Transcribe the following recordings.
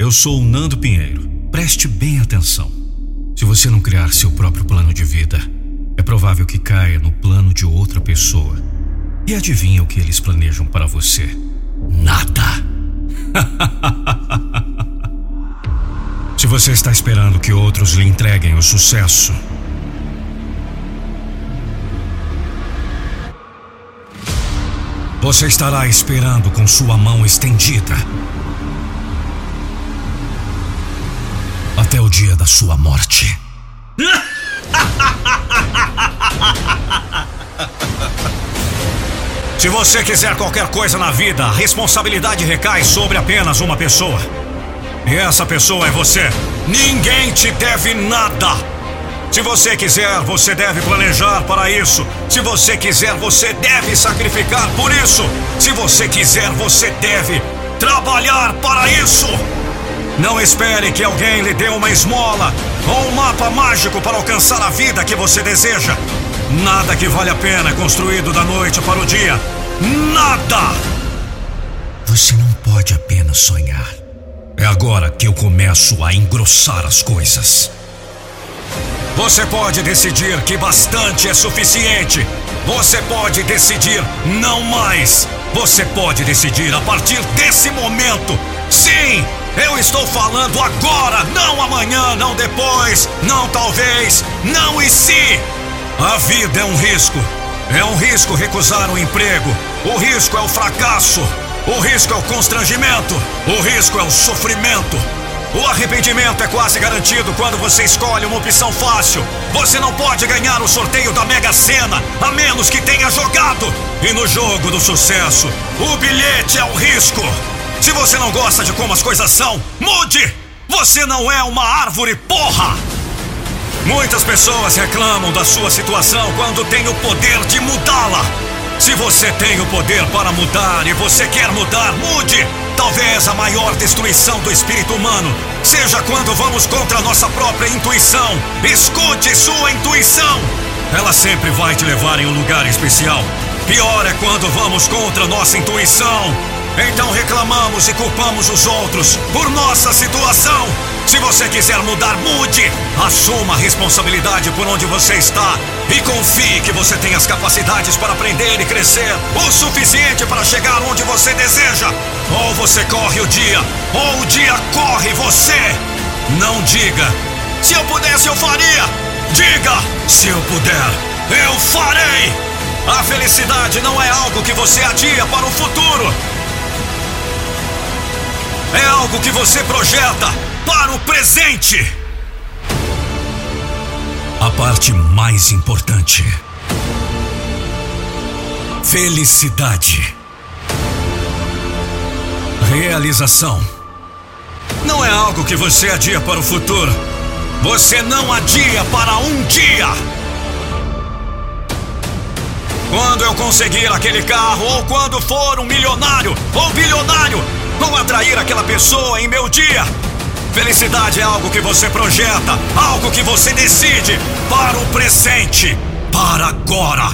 Eu sou o Nando Pinheiro. Preste bem atenção. Se você não criar seu próprio plano de vida, é provável que caia no plano de outra pessoa. E adivinha o que eles planejam para você? Nada. Se você está esperando que outros lhe entreguem o sucesso, você estará esperando com sua mão estendida o dia da sua morte. Se você quiser qualquer coisa na vida, a responsabilidade recai sobre apenas uma pessoa. E essa pessoa é você. Ninguém te deve nada. Se você quiser, você deve planejar para isso. Se você quiser, você deve sacrificar por isso. Se você quiser, você deve trabalhar para isso. Não espere que alguém lhe dê uma esmola ou um mapa mágico para alcançar a vida que você deseja. Nada que vale a pena construído da noite para o dia. Nada! Você não pode apenas sonhar. É agora que eu começo a engrossar as coisas. Você pode decidir que bastante é suficiente. Você pode decidir não mais. Você pode decidir a partir desse momento. Sim, eu estou falando agora, não amanhã, não depois, não talvez, não e se. A vida é um risco. É um risco recusar um emprego. O risco é o fracasso. O risco é o constrangimento. O risco é o sofrimento. O arrependimento é quase garantido quando você escolhe uma opção fácil. Você não pode ganhar o sorteio da Mega Sena a menos que tenha jogado. E no jogo do sucesso, o bilhete é o risco. Se você não gosta de como as coisas são, mude! Você não é uma árvore, porra! Muitas pessoas reclamam da sua situação quando tem o poder de mudá-la. Se você tem o poder para mudar e você quer mudar, mude! Talvez a maior destruição do espírito humano seja quando vamos contra nossa própria intuição. Escute sua intuição! Ela sempre vai te levar em um lugar especial. Pior é quando vamos contra nossa intuição. Então reclamamos e culpamos os outros por nossa situação. Se você quiser mudar, mude. Assuma a responsabilidade por onde você está e confie que você tem as capacidades para aprender e crescer o suficiente para chegar onde você deseja. Ou você corre o dia, ou o dia corre você. Não diga, se eu pudesse eu faria. Diga, se eu puder, eu farei. A felicidade não é algo que você adia para o futuro. É algo que você projeta para o presente. A parte mais importante: felicidade. Realização. Não é algo que você adia para o futuro. Você não adia para um dia. Quando eu conseguir aquele carro, ou quando for um milionário ou bilionário, ou atrair aquela pessoa em meu dia. Felicidade é algo que você projeta, algo que você decide para o presente, para agora.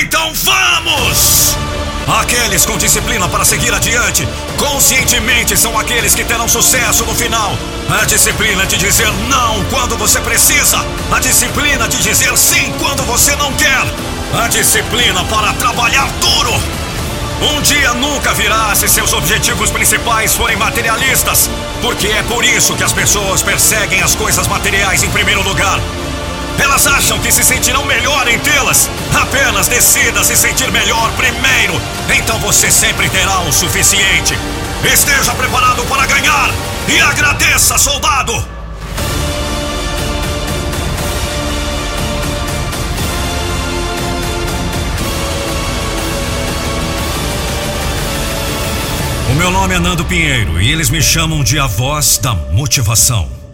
Então vamos! Aqueles com disciplina para seguir adiante, conscientemente são aqueles que terão sucesso no final. A disciplina de dizer não quando você precisa, a disciplina de dizer sim quando você não quer, a disciplina para trabalhar duro um dia nunca virá se seus objetivos principais forem materialistas, porque é por isso que as pessoas perseguem as coisas materiais em primeiro lugar. Elas acham que se sentirão melhor em tê-las. Apenas decida se sentir melhor primeiro. Então você sempre terá o suficiente. Esteja preparado para ganhar e agradeça, soldado! Meu nome é Nando Pinheiro e eles me chamam de a voz da motivação.